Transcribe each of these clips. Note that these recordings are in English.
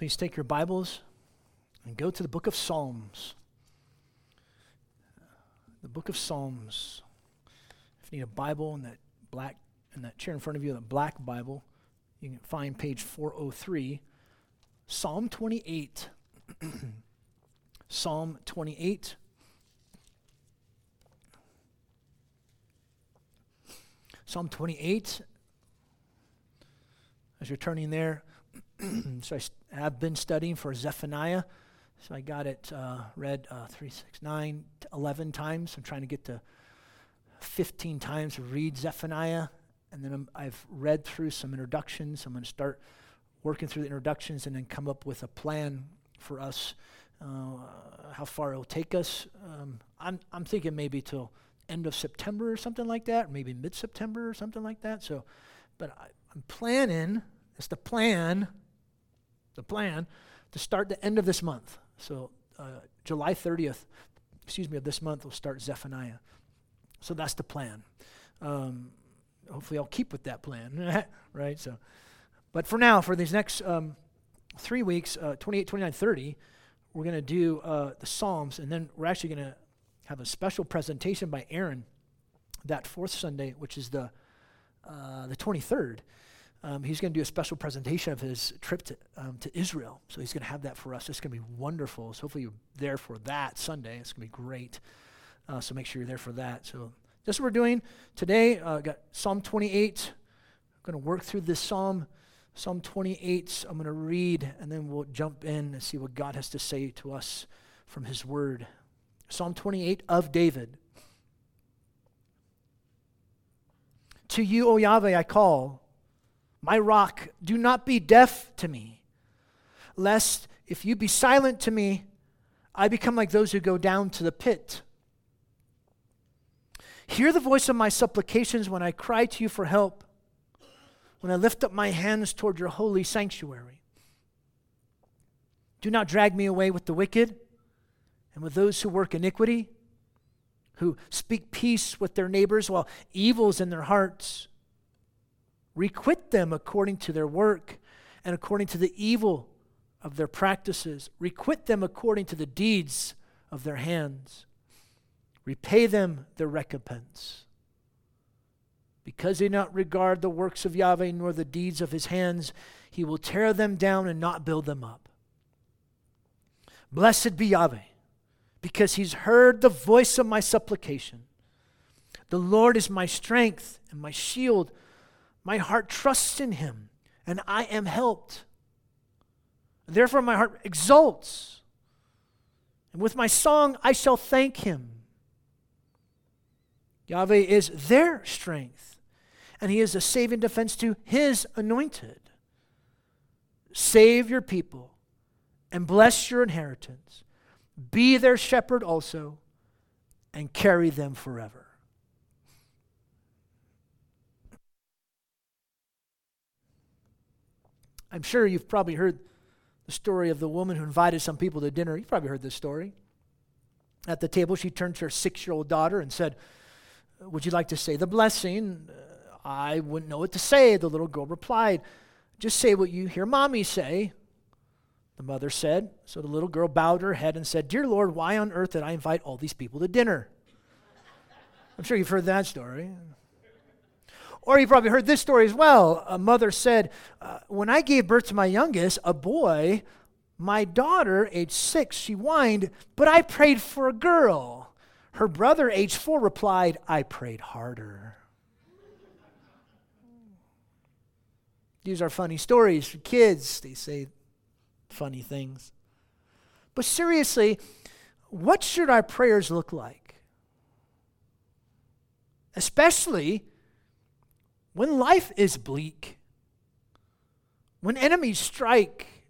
Please take your Bibles and go to the book of Psalms. The book of Psalms. If you need a Bible in that black in that chair in front of you, the black Bible, you can find page 403. Psalm 28. Psalm 28. Psalm 28. As you're turning there, so I have been studying for Zephaniah. So I got it uh, read uh, 3, 6, 9, 11 times. I'm trying to get to 15 times to read Zephaniah. And then i have read through some introductions. I'm going to start working through the introductions and then come up with a plan for us, uh, how far it'll take us. Um, I'm, I'm thinking maybe till end of September or something like that, or maybe mid September or something like that. So, but I, I'm planning, it's the plan the plan to start the end of this month. So uh, July 30th, excuse me, of this month, we'll start Zephaniah. So that's the plan. Um, hopefully, I'll keep with that plan, right? So, but for now, for these next um, three weeks, uh, 28, 29, 30, we're going to do uh, the Psalms, and then we're actually going to have a special presentation by Aaron that fourth Sunday, which is the uh, the 23rd. Um, he's going to do a special presentation of his trip to, um, to Israel. So he's going to have that for us. It's going to be wonderful. So hopefully you're there for that Sunday. It's going to be great. Uh, so make sure you're there for that. So that's what we're doing today. Uh, got Psalm 28. I'm going to work through this psalm. Psalm 28, I'm going to read, and then we'll jump in and see what God has to say to us from his word. Psalm 28 of David. To you, O Yahweh, I call my rock, do not be deaf to me, lest if you be silent to me, I become like those who go down to the pit. Hear the voice of my supplications when I cry to you for help, when I lift up my hands toward your holy sanctuary. Do not drag me away with the wicked and with those who work iniquity, who speak peace with their neighbors while evil's in their hearts. Requite them according to their work and according to the evil of their practices. Requite them according to the deeds of their hands. Repay them their recompense. Because they not regard the works of Yahweh nor the deeds of his hands, he will tear them down and not build them up. Blessed be Yahweh, because he's heard the voice of my supplication. The Lord is my strength and my shield. My heart trusts in him, and I am helped. Therefore, my heart exults. And with my song, I shall thank him. Yahweh is their strength, and he is a saving defense to his anointed. Save your people and bless your inheritance. Be their shepherd also, and carry them forever. I'm sure you've probably heard the story of the woman who invited some people to dinner. You've probably heard this story. At the table, she turned to her six year old daughter and said, uh, Would you like to say the blessing? Uh, I wouldn't know what to say. The little girl replied, Just say what you hear mommy say. The mother said. So the little girl bowed her head and said, Dear Lord, why on earth did I invite all these people to dinner? I'm sure you've heard that story. Or you've probably heard this story as well. A mother said, uh, When I gave birth to my youngest, a boy, my daughter, age six, she whined, but I prayed for a girl. Her brother, age four, replied, I prayed harder. These are funny stories for kids. They say funny things. But seriously, what should our prayers look like? Especially when life is bleak, when enemies strike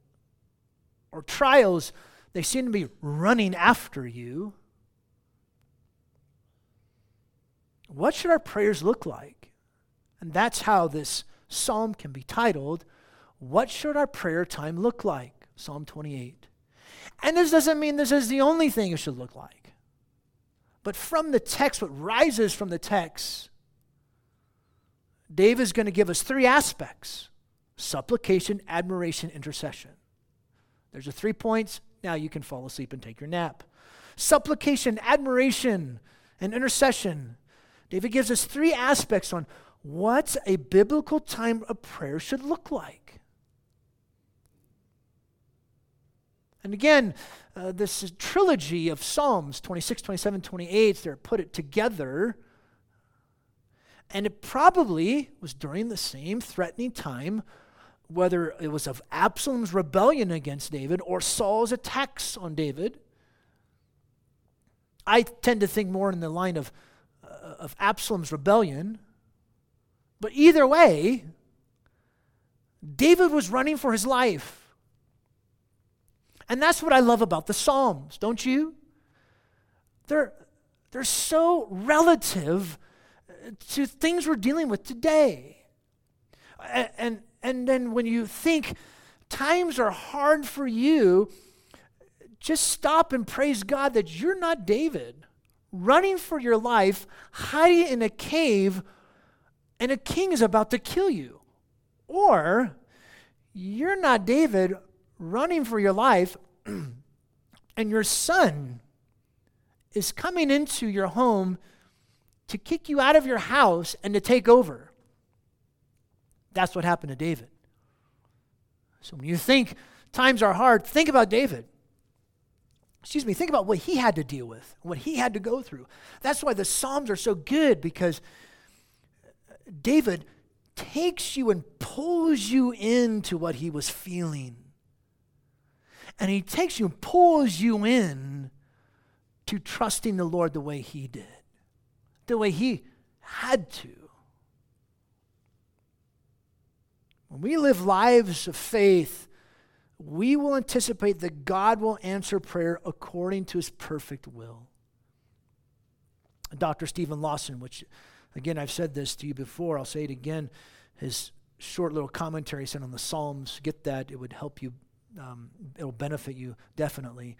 or trials, they seem to be running after you. What should our prayers look like? And that's how this psalm can be titled, What Should Our Prayer Time Look Like? Psalm 28. And this doesn't mean this is the only thing it should look like. But from the text, what rises from the text Dave is going to give us three aspects supplication, admiration, intercession. There's the three points. Now you can fall asleep and take your nap. Supplication, admiration, and intercession. David gives us three aspects on what a biblical time of prayer should look like. And again, uh, this trilogy of Psalms 26, 27, 28, they're put it together. And it probably was during the same threatening time, whether it was of Absalom's rebellion against David or Saul's attacks on David. I tend to think more in the line of, uh, of Absalom's rebellion. But either way, David was running for his life. And that's what I love about the Psalms, don't you? They're, they're so relative to things we're dealing with today. And, and, and then when you think times are hard for you, just stop and praise God that you're not David, running for your life, hiding in a cave, and a king is about to kill you. Or you're not David, running for your life, and your son is coming into your home to kick you out of your house and to take over. That's what happened to David. So when you think times are hard, think about David. Excuse me, think about what he had to deal with, what he had to go through. That's why the Psalms are so good because David takes you and pulls you into what he was feeling. And he takes you and pulls you in to trusting the Lord the way he did, the way he had to. When we live lives of faith, we will anticipate that God will answer prayer according to his perfect will. Dr. Steven Lawson, which, again, I've said this to you before, I'll say it again, his short little commentary sent on the Psalms, get that, it would help you um, it'll benefit you definitely.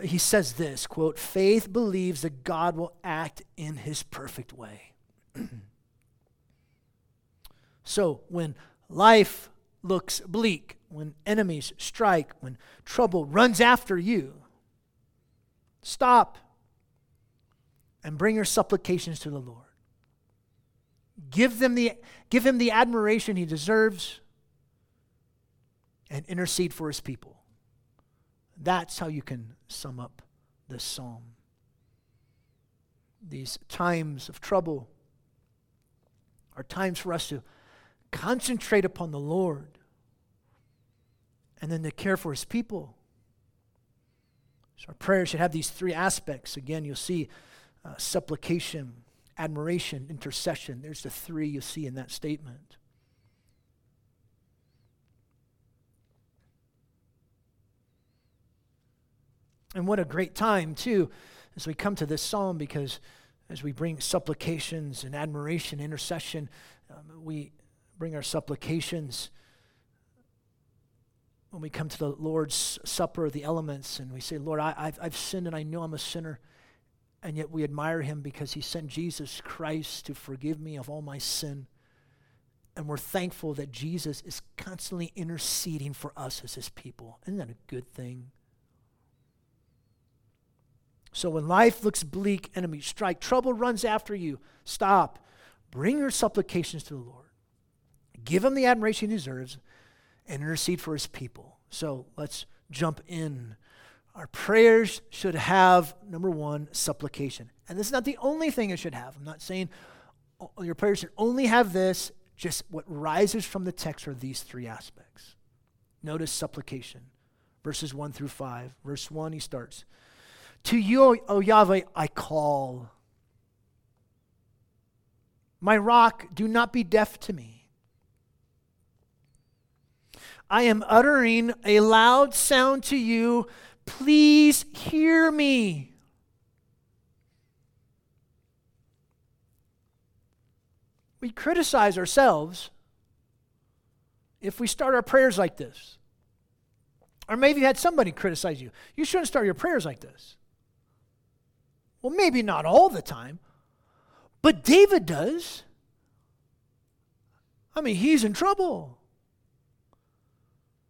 He says this quote, faith believes that God will act in his perfect way. so when life looks bleak, when enemies strike, when trouble runs after you, stop and bring your supplications to the Lord. Give, them the, give him the admiration he deserves and intercede for his people. That's how you can sum up this psalm. These times of trouble are times for us to concentrate upon the Lord and then to care for his people. So our prayer should have these three aspects. Again, you'll see uh, supplication, admiration, intercession. There's the three you see in that statement. And what a great time, too, as we come to this psalm, because as we bring supplications and admiration, intercession, um, we bring our supplications when we come to the Lord's Supper the elements and we say, Lord, I, have I've sinned and I know I'm a sinner. And yet we admire him because he sent Jesus Christ to forgive me of all my sin. And we're thankful that Jesus is constantly interceding for us as his people. Isn't that a good thing? So when life looks bleak, enemies strike, trouble runs after you, stop. Bring your supplications to the Lord. Give him the admiration he deserves and intercede for his people. So let's jump in. Our prayers should have, number one, supplication. And this is not the only thing it should have. I'm not saying your prayers should only have this. Just what rises from the text are these three aspects. Notice supplication. Verses 1 through 5. Verse 1, he starts. To you, O Yahweh, I call. My rock, do not be deaf to me. I am uttering a loud sound to you. Please hear me. We criticize ourselves if we start our prayers like this. Or maybe you had somebody criticize you. You shouldn't start your prayers like this. Well, maybe not all the time, but David does. I mean, he's in trouble.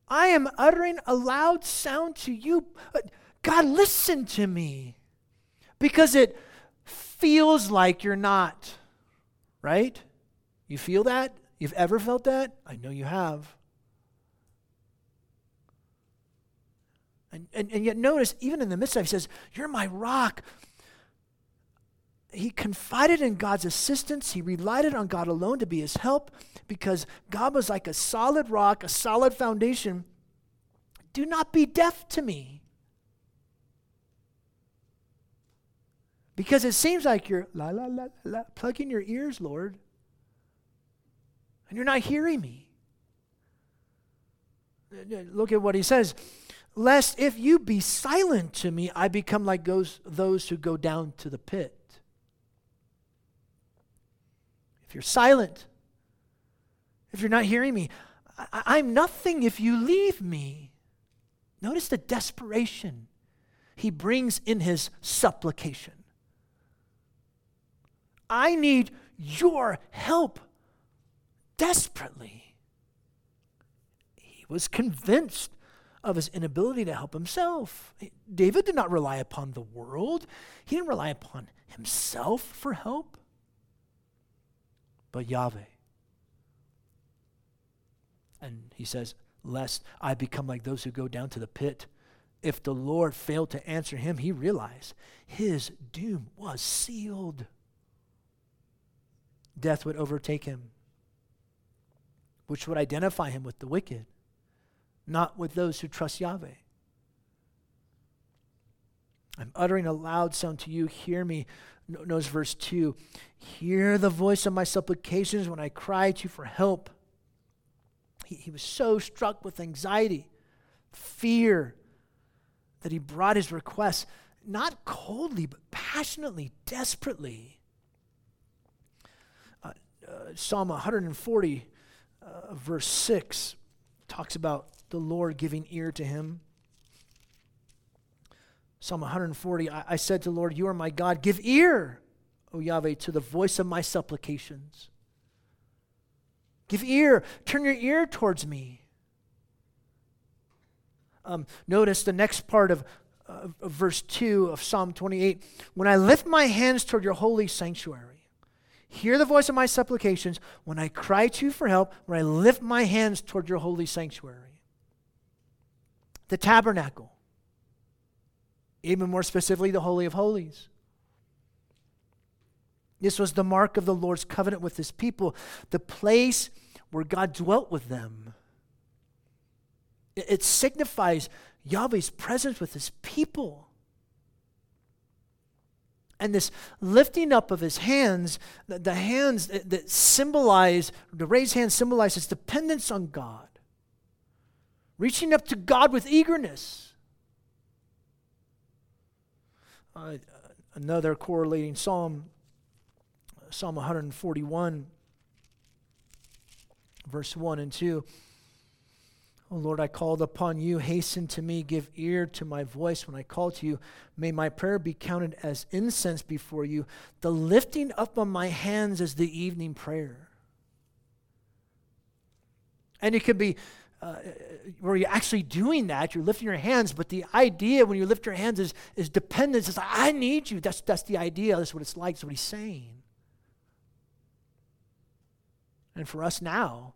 I am uttering a loud sound to you. Uh, God, listen to me. Because it feels like you're not, right? You feel that? You've ever felt that? I know you have. And, and, and yet, notice, even in the midst of it, he says, You're my rock. He confided in God's assistance. He relied on God alone to be his help because God was like a solid rock, a solid foundation. Do not be deaf to me. Because it seems like you're la la la la plugging your ears, Lord, and you're not hearing me. Look at what he says lest if you be silent to me, I become like those, those who go down to the pit. You're silent, if you're not hearing me, I, am nothing if you leave me. Notice the desperation he brings in his supplication. I need your help desperately. He was convinced of his inability to help himself. David did not rely upon the world, he didn't rely upon himself for help, but Yahweh. And he says, Lest I become like those who go down to the pit. If the Lord failed to answer him, he realized his doom was sealed. Death would overtake him, which would identify him with the wicked not with those who trust Yahweh. I'm uttering a loud sound to you. Hear me. Notice verse 2. Hear the voice of my supplications when I cry to you for help. He, he was so struck with anxiety, fear, that he brought his requests not coldly, but passionately, desperately. Uh, uh, Psalm 140, uh, verse 6, talks about the Lord giving ear to him. Psalm 140 I, I said to the Lord, You are my God. Give ear, O Yahweh, to the voice of my supplications. Give ear, turn your ear towards me. Um, notice the next part of, uh, of verse 2 of Psalm 28 When I lift my hands toward your holy sanctuary, hear the voice of my supplications. When I cry to you for help, when I lift my hands toward your holy sanctuary the tabernacle, even more specifically, the Holy of Holies. This was the mark of the Lord's covenant with his people, the place where God dwelt with them. It, signifies Yahweh's presence with his people. And this lifting up of his hands, the, hands that, symbolize, the raised hands symbolize his dependence on God reaching up to God with eagerness. Uh, another correlating psalm, Psalm 141, verse 1 and 2. Oh Lord, I called upon you. Hasten to me. Give ear to my voice when I call to you. May my prayer be counted as incense before you. The lifting up of my hands is the evening prayer. And it could be uh, where you're actually doing that, you're lifting your hands, but the idea when you lift your hands is, is dependence. It's like, I need you. That's, that's the idea. That's what it's like. That's what he's saying. And for us now,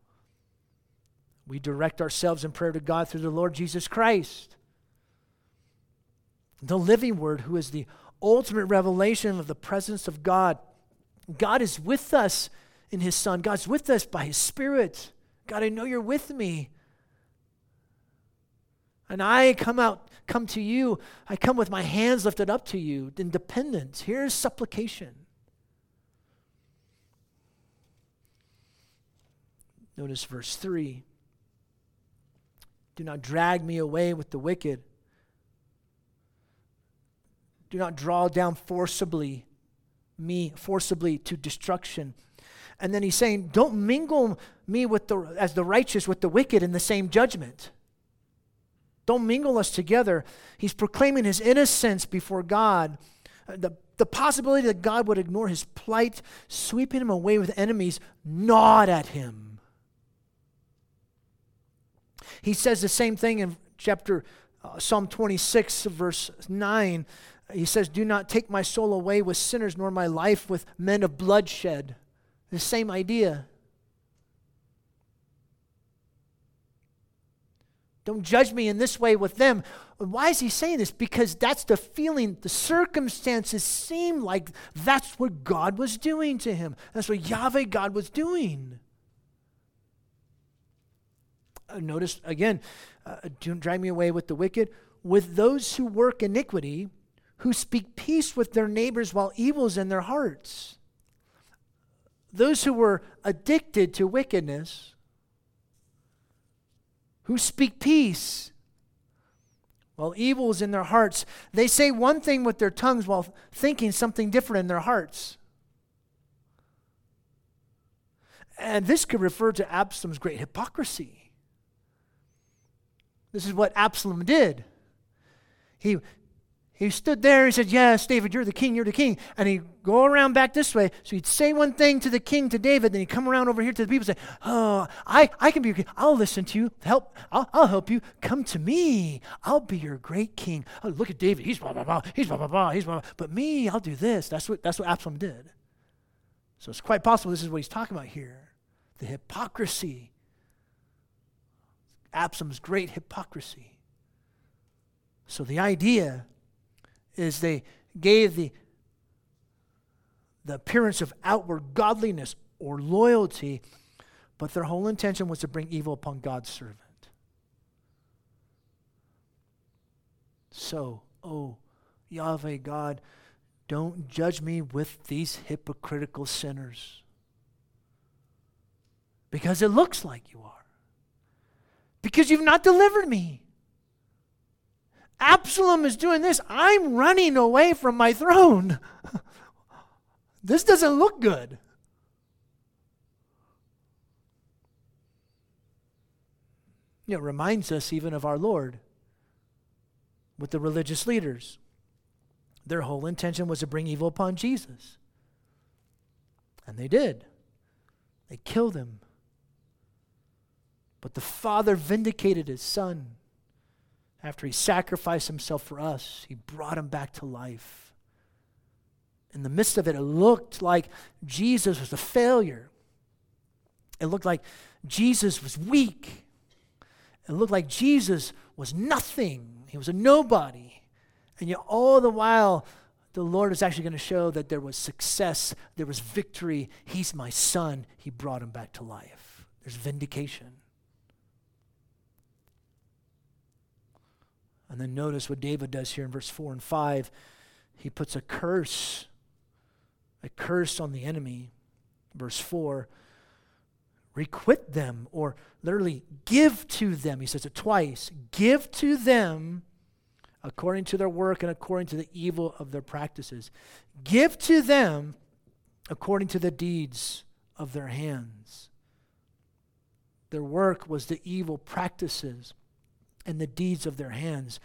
we direct ourselves in prayer to God through the Lord Jesus Christ, the living Word, who is the ultimate revelation of the presence of God. God is with us in His Son, God's with us by His Spirit. God, I know you're with me. And I come out, come to you. I come with my hands lifted up to you in dependence. Here's supplication. Notice verse 3. Do not drag me away with the wicked. Do not draw down forcibly me forcibly to destruction. And then he's saying, don't mingle me with the as the righteous with the wicked in the same judgment. Don't mingle us together. He's proclaiming his innocence before God. Uh, the, the possibility that God would ignore his plight, sweeping him away with enemies, gnawed at him. He says the same thing in chapter uh, Psalm 26, verse 9. He says, Do not take my soul away with sinners, nor my life with men of bloodshed. The same idea. Don't judge me in this way with them. Why is he saying this? Because that's the feeling, the circumstances seem like that's what God was doing to him. That's what Yahweh God was doing. Uh, notice again, uh, don't drive me away with the wicked. With those who work iniquity, who speak peace with their neighbors while evil's in their hearts. Those who were addicted to wickedness who speak peace while evil is in their hearts. They say one thing with their tongues while thinking something different in their hearts. And this could refer to Absalom's great hypocrisy. This is what Absalom did. He, he stood there and said, Yes, David, you're the king, you're the king. And he'd go around back this way. So he'd say one thing to the king, to David, then he'd come around over here to the people and say, Oh, I, I can be your king. I'll listen to you. Help. I'll, I'll help you. Come to me. I'll be your great king. Oh, look at David. He's blah, blah, blah. He's blah, blah, blah. He's blah, blah. But me, I'll do this. That's what, that's what Absalom did. So it's quite possible this is what he's talking about here the hypocrisy. Absalom's great hypocrisy. So the idea is they gave the, the appearance of outward godliness or loyalty, but their whole intention was to bring evil upon God's servant. So, oh, Yahweh God, don't judge me with these hypocritical sinners. Because it looks like you are. Because you've not delivered me. Absalom is doing this. I'm running away from my throne. this doesn't look good. It reminds us even of our Lord with the religious leaders. Their whole intention was to bring evil upon Jesus. And they did. They killed him. But the Father vindicated his Son. After he sacrificed himself for us, he brought him back to life. In the midst of it, it looked like Jesus was a failure. It looked like Jesus was weak. It looked like Jesus was nothing. He was a nobody. And yet, all the while, the Lord is actually going to show that there was success, there was victory. He's my son. He brought him back to life. There's vindication. And then notice what David does here in verse 4 and 5. He puts a curse, a curse on the enemy. Verse 4 requite them, or literally give to them. He says it twice give to them according to their work and according to the evil of their practices. Give to them according to the deeds of their hands. Their work was the evil practices and the deeds of their hands.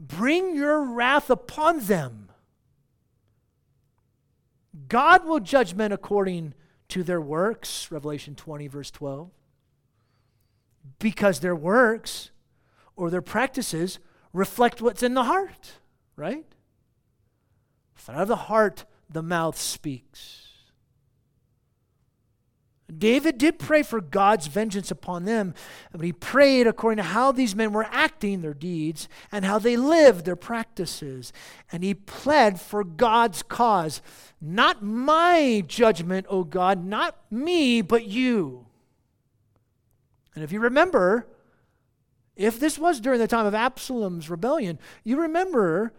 Bring your wrath upon them. God will judge men according to their works, Revelation 20, verse 12. Because their works or their practices reflect what's in the heart, right? For out of the heart, the mouth speaks. David did pray for God's vengeance upon them, but he prayed according to how these men were acting their deeds and how they lived their practices. And he pled for God's cause. Not my judgment, O God, not me, but you. And if you remember, if this was during the time of Absalom's rebellion, you remember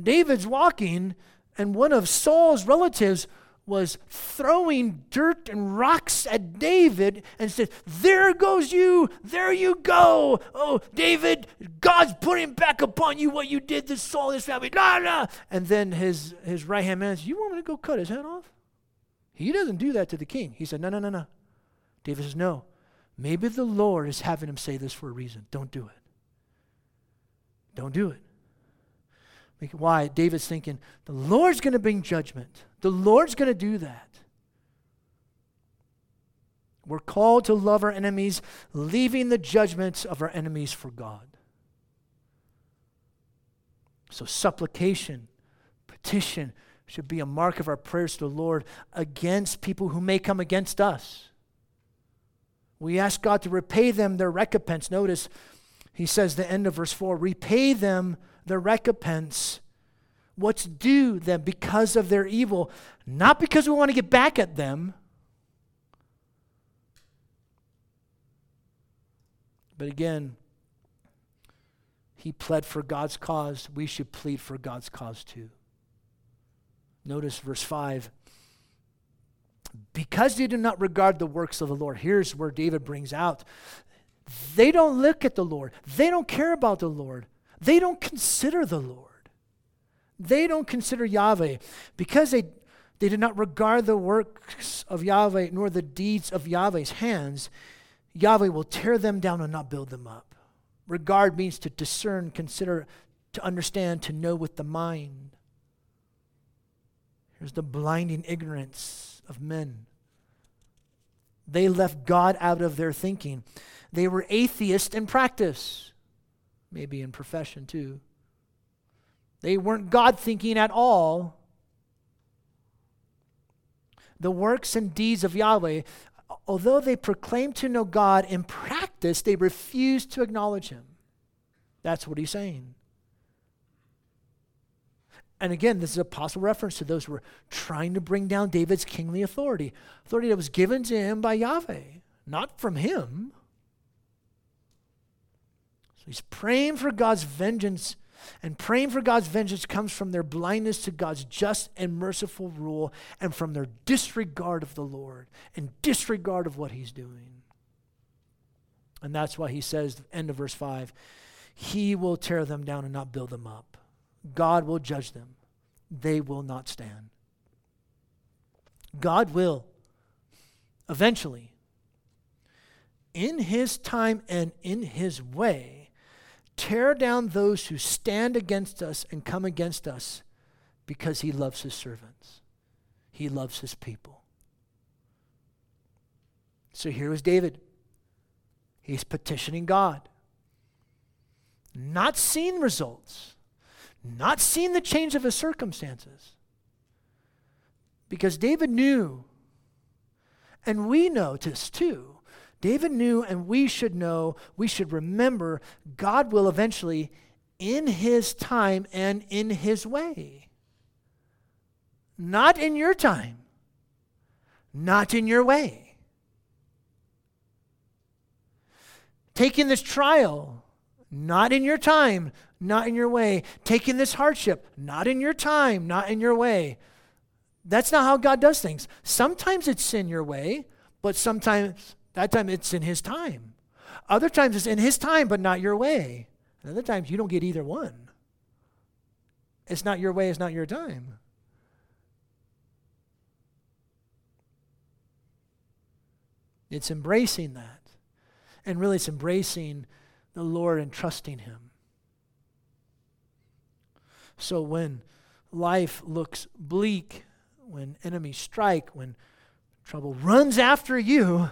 David's walking, and one of Saul's relatives was throwing dirt and rocks at David and said, There goes you, there you go. Oh, David, God's putting back upon you what you did to Saul and his family. Nah, nah. And then his, his right hand man said, You want me to go cut his head off? He doesn't do that to the king. He said, No, no, no, no. David says, No. Maybe the Lord is having him say this for a reason. Don't do it. Don't do it. Why? David's thinking, the Lord's going to bring judgment. The Lord's going to do that. We're called to love our enemies, leaving the judgments of our enemies for God. So, supplication, petition should be a mark of our prayers to the Lord against people who may come against us. We ask God to repay them their recompense. Notice he says, the end of verse 4 repay them their recompense, what's due them because of their evil, not because we want to get back at them. But again, he pled for God's cause. We should plead for God's cause too. Notice verse 5. Because they do not regard the works of the Lord, here's where David brings out they don't look at the Lord, they don't care about the Lord, they don't consider the Lord. They don't consider Yahweh. Because they, they did not regard the works of Yahweh nor the deeds of Yahweh's hands, Yahweh will tear them down and not build them up. Regard means to discern, consider, to understand, to know with the mind. Here's the blinding ignorance of men. They left God out of their thinking. They were atheists in practice, maybe in profession too. They weren't God thinking at all. The works and deeds of Yahweh, although they proclaim to know God in practice, they refuse to acknowledge Him. That's what he's saying. And again, this is a possible reference to those who were trying to bring down David's kingly authority, authority that was given to him by Yahweh, not from him. So he's praying for God's vengeance, and praying for God's vengeance comes from their blindness to God's just and merciful rule and from their disregard of the Lord and disregard of what he's doing. And that's why he says, end of verse 5, he will tear them down and not build them up. God will judge them. They will not stand. God will eventually, in his time and in his way, tear down those who stand against us and come against us because he loves his servants. He loves his people. So here was David. He's petitioning God, not seeing results not seeing the change of his circumstances. Because David knew, and we know this too. David knew, and we should know, we should remember God will eventually, in his time and in his way. Not in your time, not in your way. Taking this trial, not in your time, not in your way. Taking this hardship, not in your time, not in your way. That's not how God does things. Sometimes it's in your way, but sometimes that time it's in His time. Other times it's in His time, but not your way. And other times you don't get either one. It's not your way, it's not your time. It's embracing that. And really, it's embracing the Lord and trusting Him. So when life looks bleak, when enemies strike, when trouble runs after you,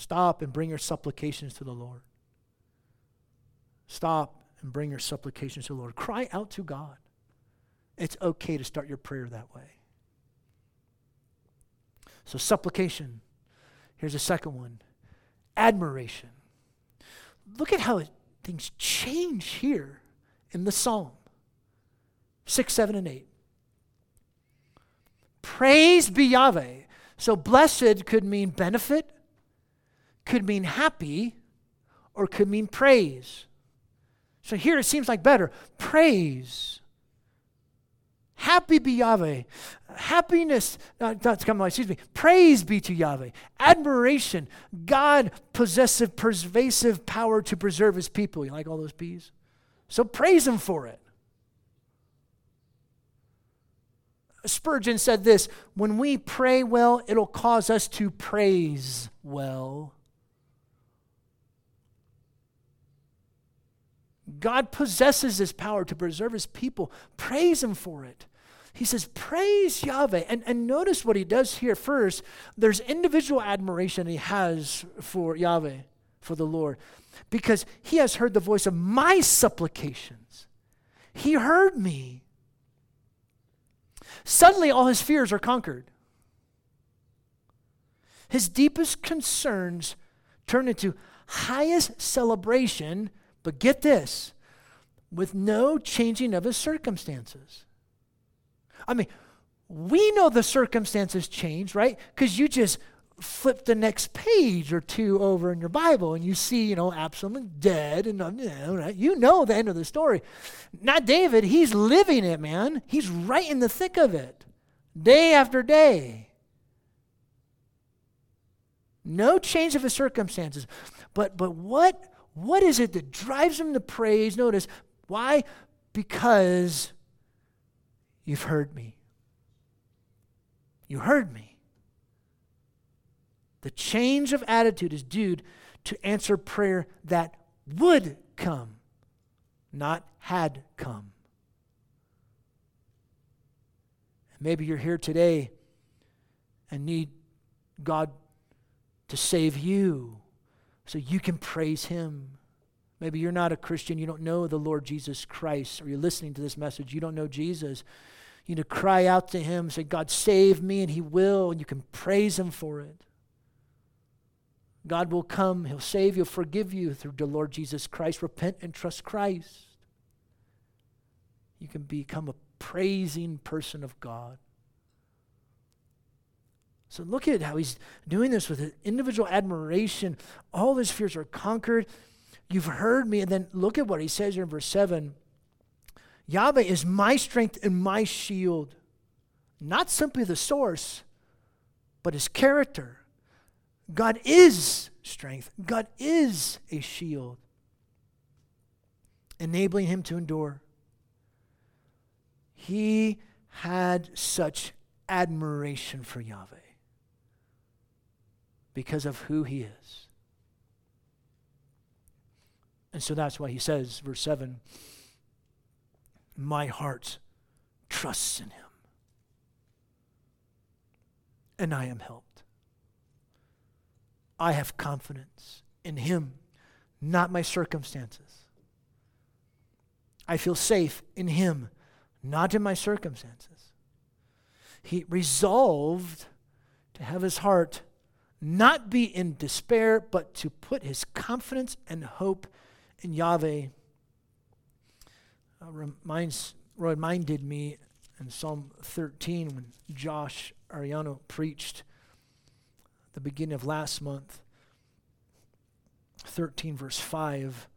stop and bring your supplications to the Lord. Stop and bring your supplications to the Lord. Cry out to God. It's okay to start your prayer that way. So, supplication. Here's a second one admiration. Look at how things change here in the psalm 6, 7, and 8. Praise be Yahweh. So blessed could mean benefit, could mean happy, or could mean praise. So here it seems like better. Praise. Happy be Yahweh. Happiness, uh, not come excuse me. Praise be to Yahweh. Admiration. God possessive, pervasive power to preserve his people. You like all those P's? So praise Him for it. Spurgeon said this when we pray well, it'll cause us to praise well. God possesses this power to preserve his people. Praise him for it. He says, Praise Yahweh. And, and notice what he does here first. There's individual admiration he has for Yahweh, for the Lord, because he has heard the voice of my supplications. He heard me. Suddenly, all his fears are conquered. His deepest concerns turn into highest celebration, but get this, with no changing of his circumstances. I mean, we know the circumstances change, right? Because you just flip the next page or two over in your Bible and you see, you know, Absalom dead, and you know, you know the end of the story. Not David, he's living it, man. He's right in the thick of it, day after day. No change of his circumstances. But but what what is it that drives him to praise? Notice why? Because you've heard me. You heard me. The change of attitude is due to answer prayer that would come, not had come. Maybe you're here today and need God to save you so you can praise Him. Maybe you're not a Christian, you don't know the Lord Jesus Christ, or you're listening to this message, you don't know Jesus. You need to cry out to Him, say, God, save me, and He will, and you can praise Him for it. God will come, He'll save you, forgive you through the Lord Jesus Christ. Repent and trust Christ. You can become a praising person of God. So look at how he's doing this with individual admiration. All his fears are conquered. You've heard me. And then look at what he says here in verse 7 Yahweh is my strength and my shield. Not simply the source, but his character. God is strength, God is a shield, enabling him to endure. He had such admiration for Yahweh because of who he is. And so that's why he says, verse 7 My heart trusts in him, and I am helped. I have confidence in him, not my circumstances. I feel safe in him, not in my circumstances. He resolved to have his heart not be in despair, but to put his confidence and hope in Yahweh. Uh, reminds, reminded me in Psalm 13 when Josh Ariano preached the beginning of last month, 13 verse 5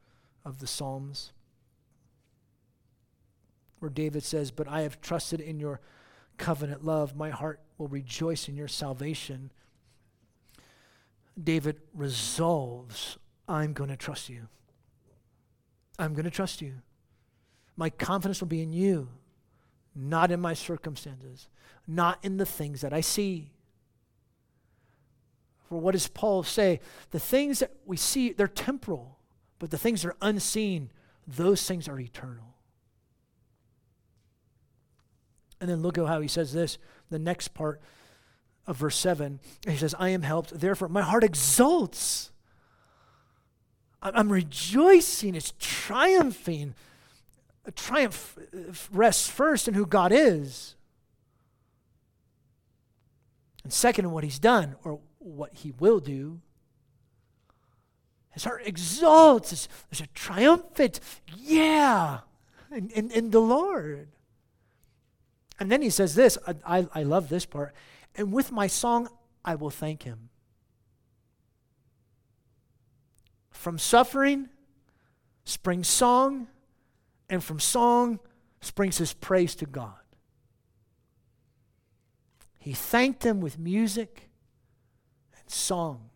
of the Psalms, where David says, But I have trusted in your covenant love. My heart will rejoice in your salvation. David resolves, I'm going to trust you. I'm going to trust you. My confidence will be in you, not in my circumstances, not in the things that I see. For what does Paul say? The things that we see, they're temporal, but the things that are unseen, those things are eternal. And then look at how he says this, the next part of verse 7. He says, I am helped, therefore my heart exults. I'm rejoicing, it's triumphing. A triumph uh, rests first in who God is. And second, in what he's done or what he will do. His heart exalts. There's a triumphant, yeah, in, in, in, the Lord. And then he says this I, I, I love this part and with my song, I will thank him. From suffering springs song, and from song springs his praise to God. He thanked him with music and song.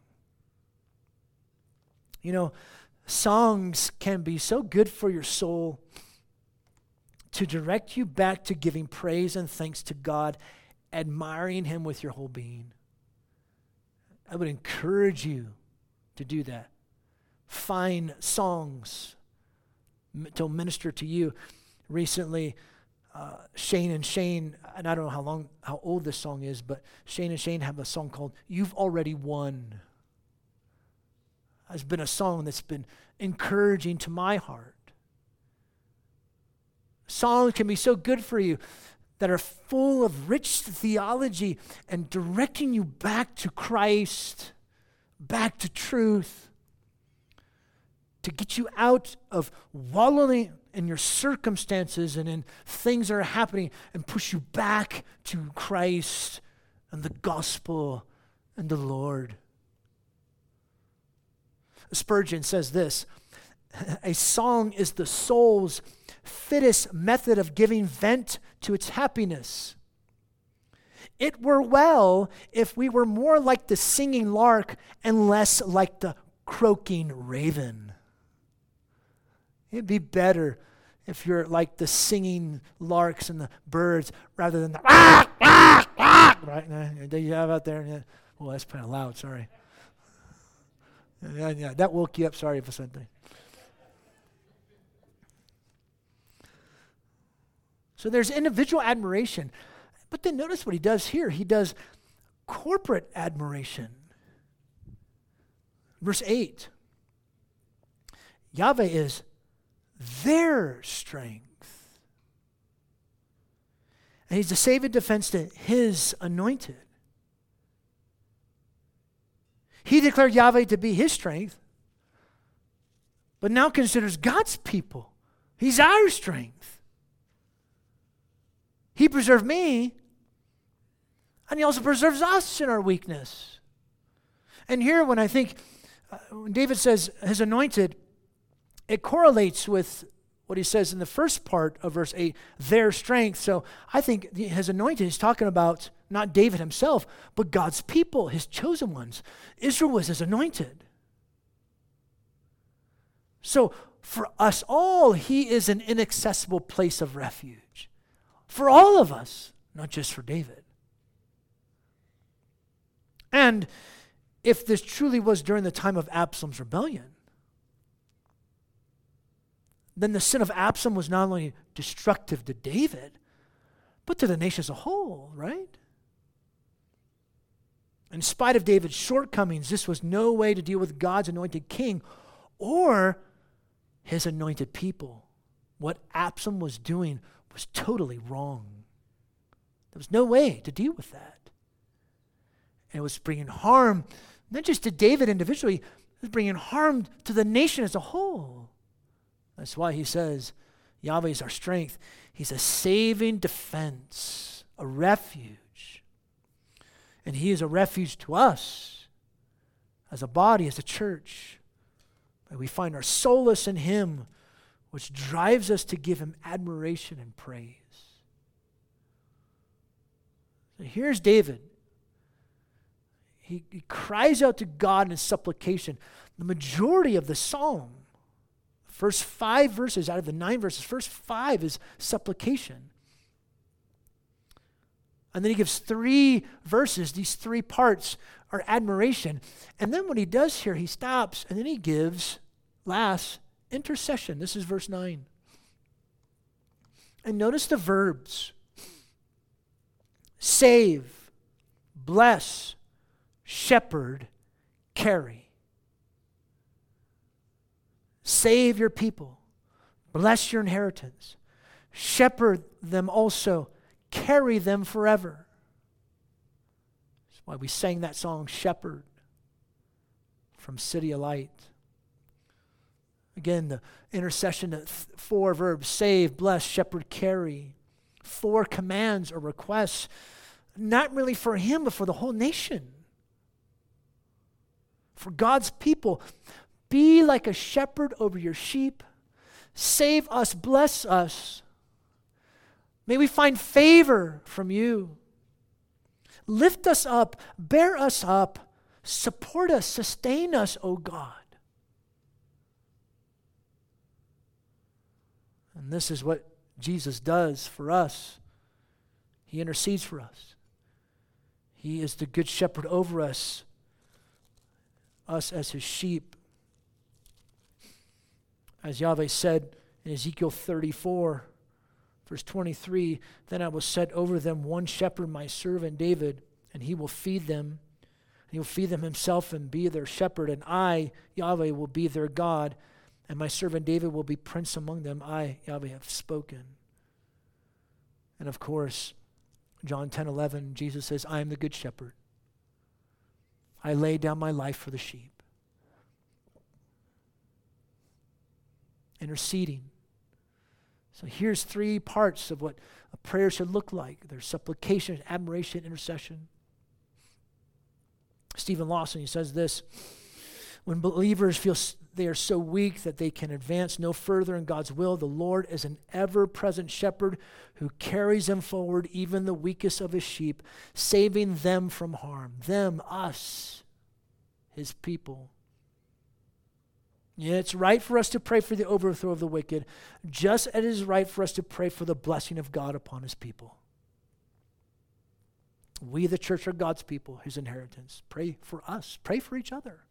You know, songs can be so good for your soul to direct you back to giving praise and thanks to God admiring Him with your whole being. I would encourage you to do that. Find songs to minister to you. Recently, uh, Shane and Shane, and I don't know how long, how old this song is, but Shane and Shane have a song called "You've Already Won." Has been a song that's been encouraging to my heart. Songs can be so good for you that are full of rich theology and directing you back to Christ, back to truth, to get you out of wallowing in your circumstances and in things that are happening and push you back to Christ and the gospel and the Lord. Spurgeon says this a song is the soul's fittest method of giving vent to its happiness. It were well if we were more like the singing lark and less like the croaking raven. It'd be better if you're like the singing larks and the birds rather than the ah, ah, ah, right? That you have out there. Yeah. Well, that's kind of loud, sorry. Yeah, yeah, that woke you up. Sorry for something. So there's individual admiration. But then notice what he does here. He does corporate admiration. Verse 8 Yahweh is their strength. And he's the saving defense to his anointed. He declared Yahweh to be his strength, but now considers God's people. He's our strength. He preserved me, and He also preserves us in our weakness. And here, when I think, uh, when David says his anointed, it correlates with what he says in the first part of verse 8 their strength. So I think his anointed is talking about not David himself, but God's people, his chosen ones. Israel was his anointed. So for us all, he is an inaccessible place of refuge for all of us, not just for David. And if this truly was during the time of Absalom's rebellion, then the sin of Absalom was not only destructive to David, but to the nation as a whole, right? In spite of David's shortcomings, this was no way to deal with God's anointed king or his anointed people. What Absalom was doing was totally wrong. There was no way to deal with that. And it was bringing harm, not just to David individually, it was bringing harm to the nation as a whole. That's why he says, Yahweh is our strength. He's a saving defense, a refuge. And he is a refuge to us as a body, as a church. we find our solace in him which drives us to give him admiration and praise. So here's David. He, he cries out to God in supplication. The majority of the psalm, first five verses out of the nine verses, first five is supplication. And then he gives three verses, these three parts are admiration. And then what he does here, he stops and then he gives, last, Intercession. This is verse 9. And notice the verbs save, bless, shepherd, carry. Save your people, bless your inheritance, shepherd them also, carry them forever. That's why we sang that song, Shepherd, from CityAlight. Again, the intercession, four verbs save, bless, shepherd, carry. Four commands or requests, not really for him, but for the whole nation. For God's people, be like a shepherd over your sheep. Save us, bless us. May we find favor from you. Lift us up, bear us up, support us, sustain us, O God. And this is what Jesus does for us. He intercedes for us. He is the good shepherd over us, us as his sheep. As Yahweh said in Ezekiel 34, Verse 23 Then I will set over them one shepherd, my servant David, and he will feed them. He will feed them himself and be their shepherd, and I, Yahweh, will be their God, and my servant David will be prince among them. I, Yahweh, have spoken. And of course, John 10 11, Jesus says, I am the good shepherd. I lay down my life for the sheep. Interceding. So here's three parts of what a prayer should look like there's supplication, admiration, intercession. Steven Lawson, he says this when believers feel they are so weak that they can advance no further in God's will, the Lord is an ever present shepherd who carries them forward, even the weakest of his sheep, saving them from harm. Them, us, his people. Yeah, it's right for us to pray for the overthrow of the wicked, just as it is right for us to pray for the blessing of God upon his people. We, the church, are God's people, his inheritance. Pray for us, pray for each other.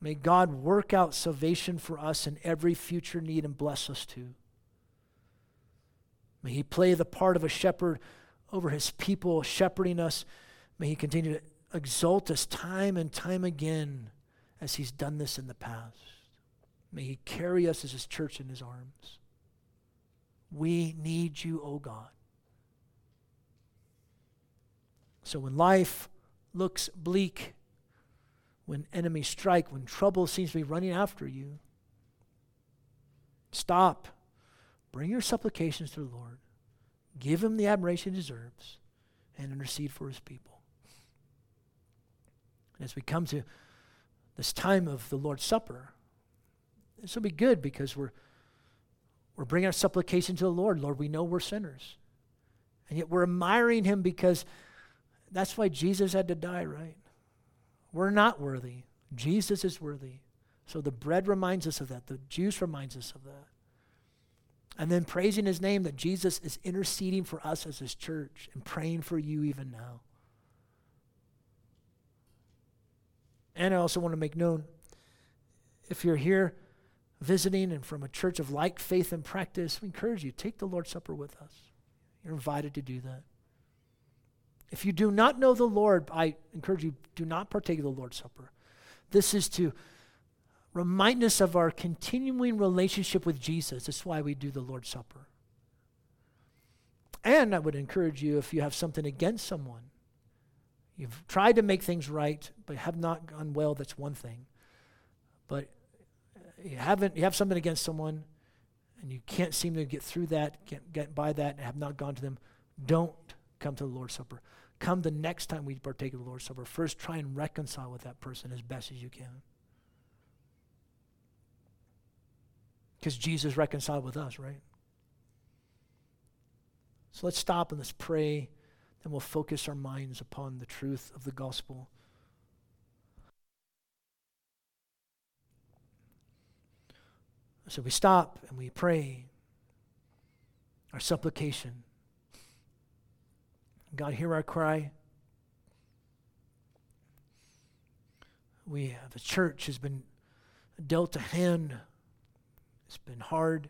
May God work out salvation for us in every future need and bless us too. May He play the part of a shepherd over His people, shepherding us. May He continue to exalt us time and time again as He's done this in the past. May He carry us as His church in His arms. We need you, O oh God. So when life looks bleak, when enemies strike, when trouble seems to be running after you, stop. Bring your supplications to the Lord. Give him the admiration he deserves and intercede for his people. And as we come to this time of the Lord's Supper, this will be good because we're, we're bringing our supplication to the Lord. Lord, we know we're sinners. And yet we're admiring him because that's why Jesus had to die, right? We're not worthy. Jesus is worthy. So the bread reminds us of that. The juice reminds us of that. And then praising his name that Jesus is interceding for us as his church and praying for you even now. And I also want to make known if you're here visiting and from a church of like faith and practice, we encourage you take the Lord's Supper with us. You're invited to do that. If you do not know the Lord, I encourage you, do not partake of the Lord's Supper. This is to remind us of our continuing relationship with Jesus. That's why we do the Lord's Supper. And I would encourage you, if you have something against someone, you've tried to make things right, but have not gone well, that's one thing. But you haven't you have something against someone and you can't seem to get through that, get, get by that, and have not gone to them, don't come to the Lord's Supper. Come the next time we partake of the Lord's Supper. First, try and reconcile with that person as best as you can. Because Jesus reconciled with us, right? So let's stop and let's pray. Then we'll focus our minds upon the truth of the gospel. So we stop and we pray our supplication. God, hear our cry. We, the church, has been dealt a hand. It's been hard.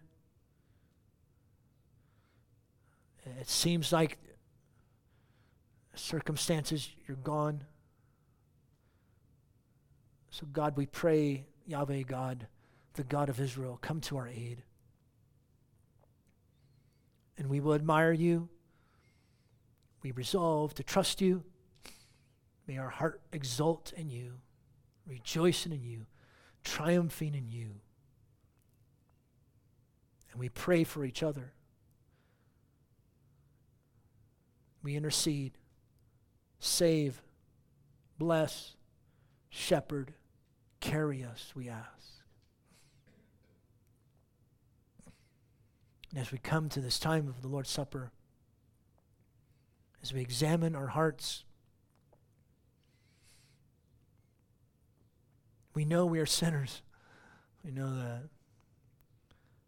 It seems like circumstances, you're gone. So, God, we pray, Yahweh God, the God of Israel, come to our aid. And we will admire you. We resolve to trust you. May our heart exult in you, rejoicing in you, triumphing in you. And we pray for each other. We intercede, save, bless, shepherd, carry us, we ask. And as we come to this time of the Lord's Supper, as we examine our hearts, we know we are sinners. We know that.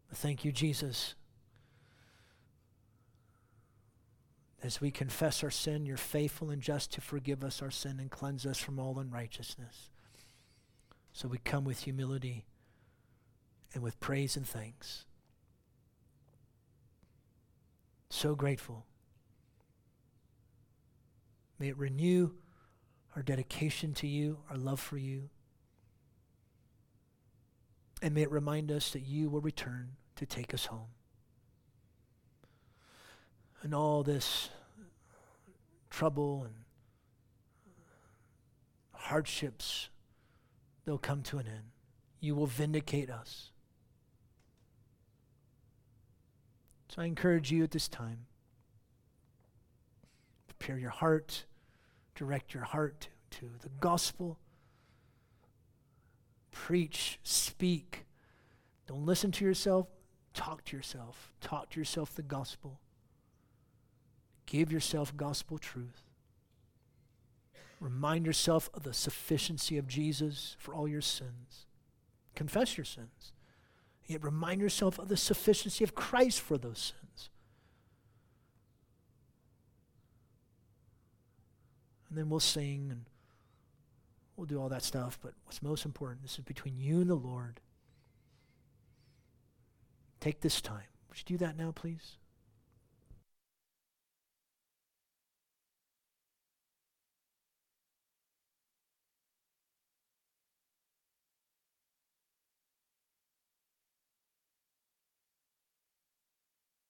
But thank you, Jesus. As we confess our sin, you're faithful and just to forgive us our sin and cleanse us from all unrighteousness. So we come with humility and with praise and thanks. So grateful. May it renew our dedication to you, our love for you. And may it remind us that you will return to take us home. And all this trouble and hardships, they'll come to an end. You will vindicate us. So I encourage you at this time prepare your heart, direct your heart to, the gospel. Preach, speak. Don't listen to yourself, talk to yourself. Talk to yourself the gospel. Give yourself gospel truth. Remind yourself of the sufficiency of Jesus for all your sins. Confess your sins. Yet remind yourself of the sufficiency of Christ for those sins. And then we'll sing and we'll do all that stuff. But what's most important, this is between you and the Lord. Take this time. Would you do that now, please?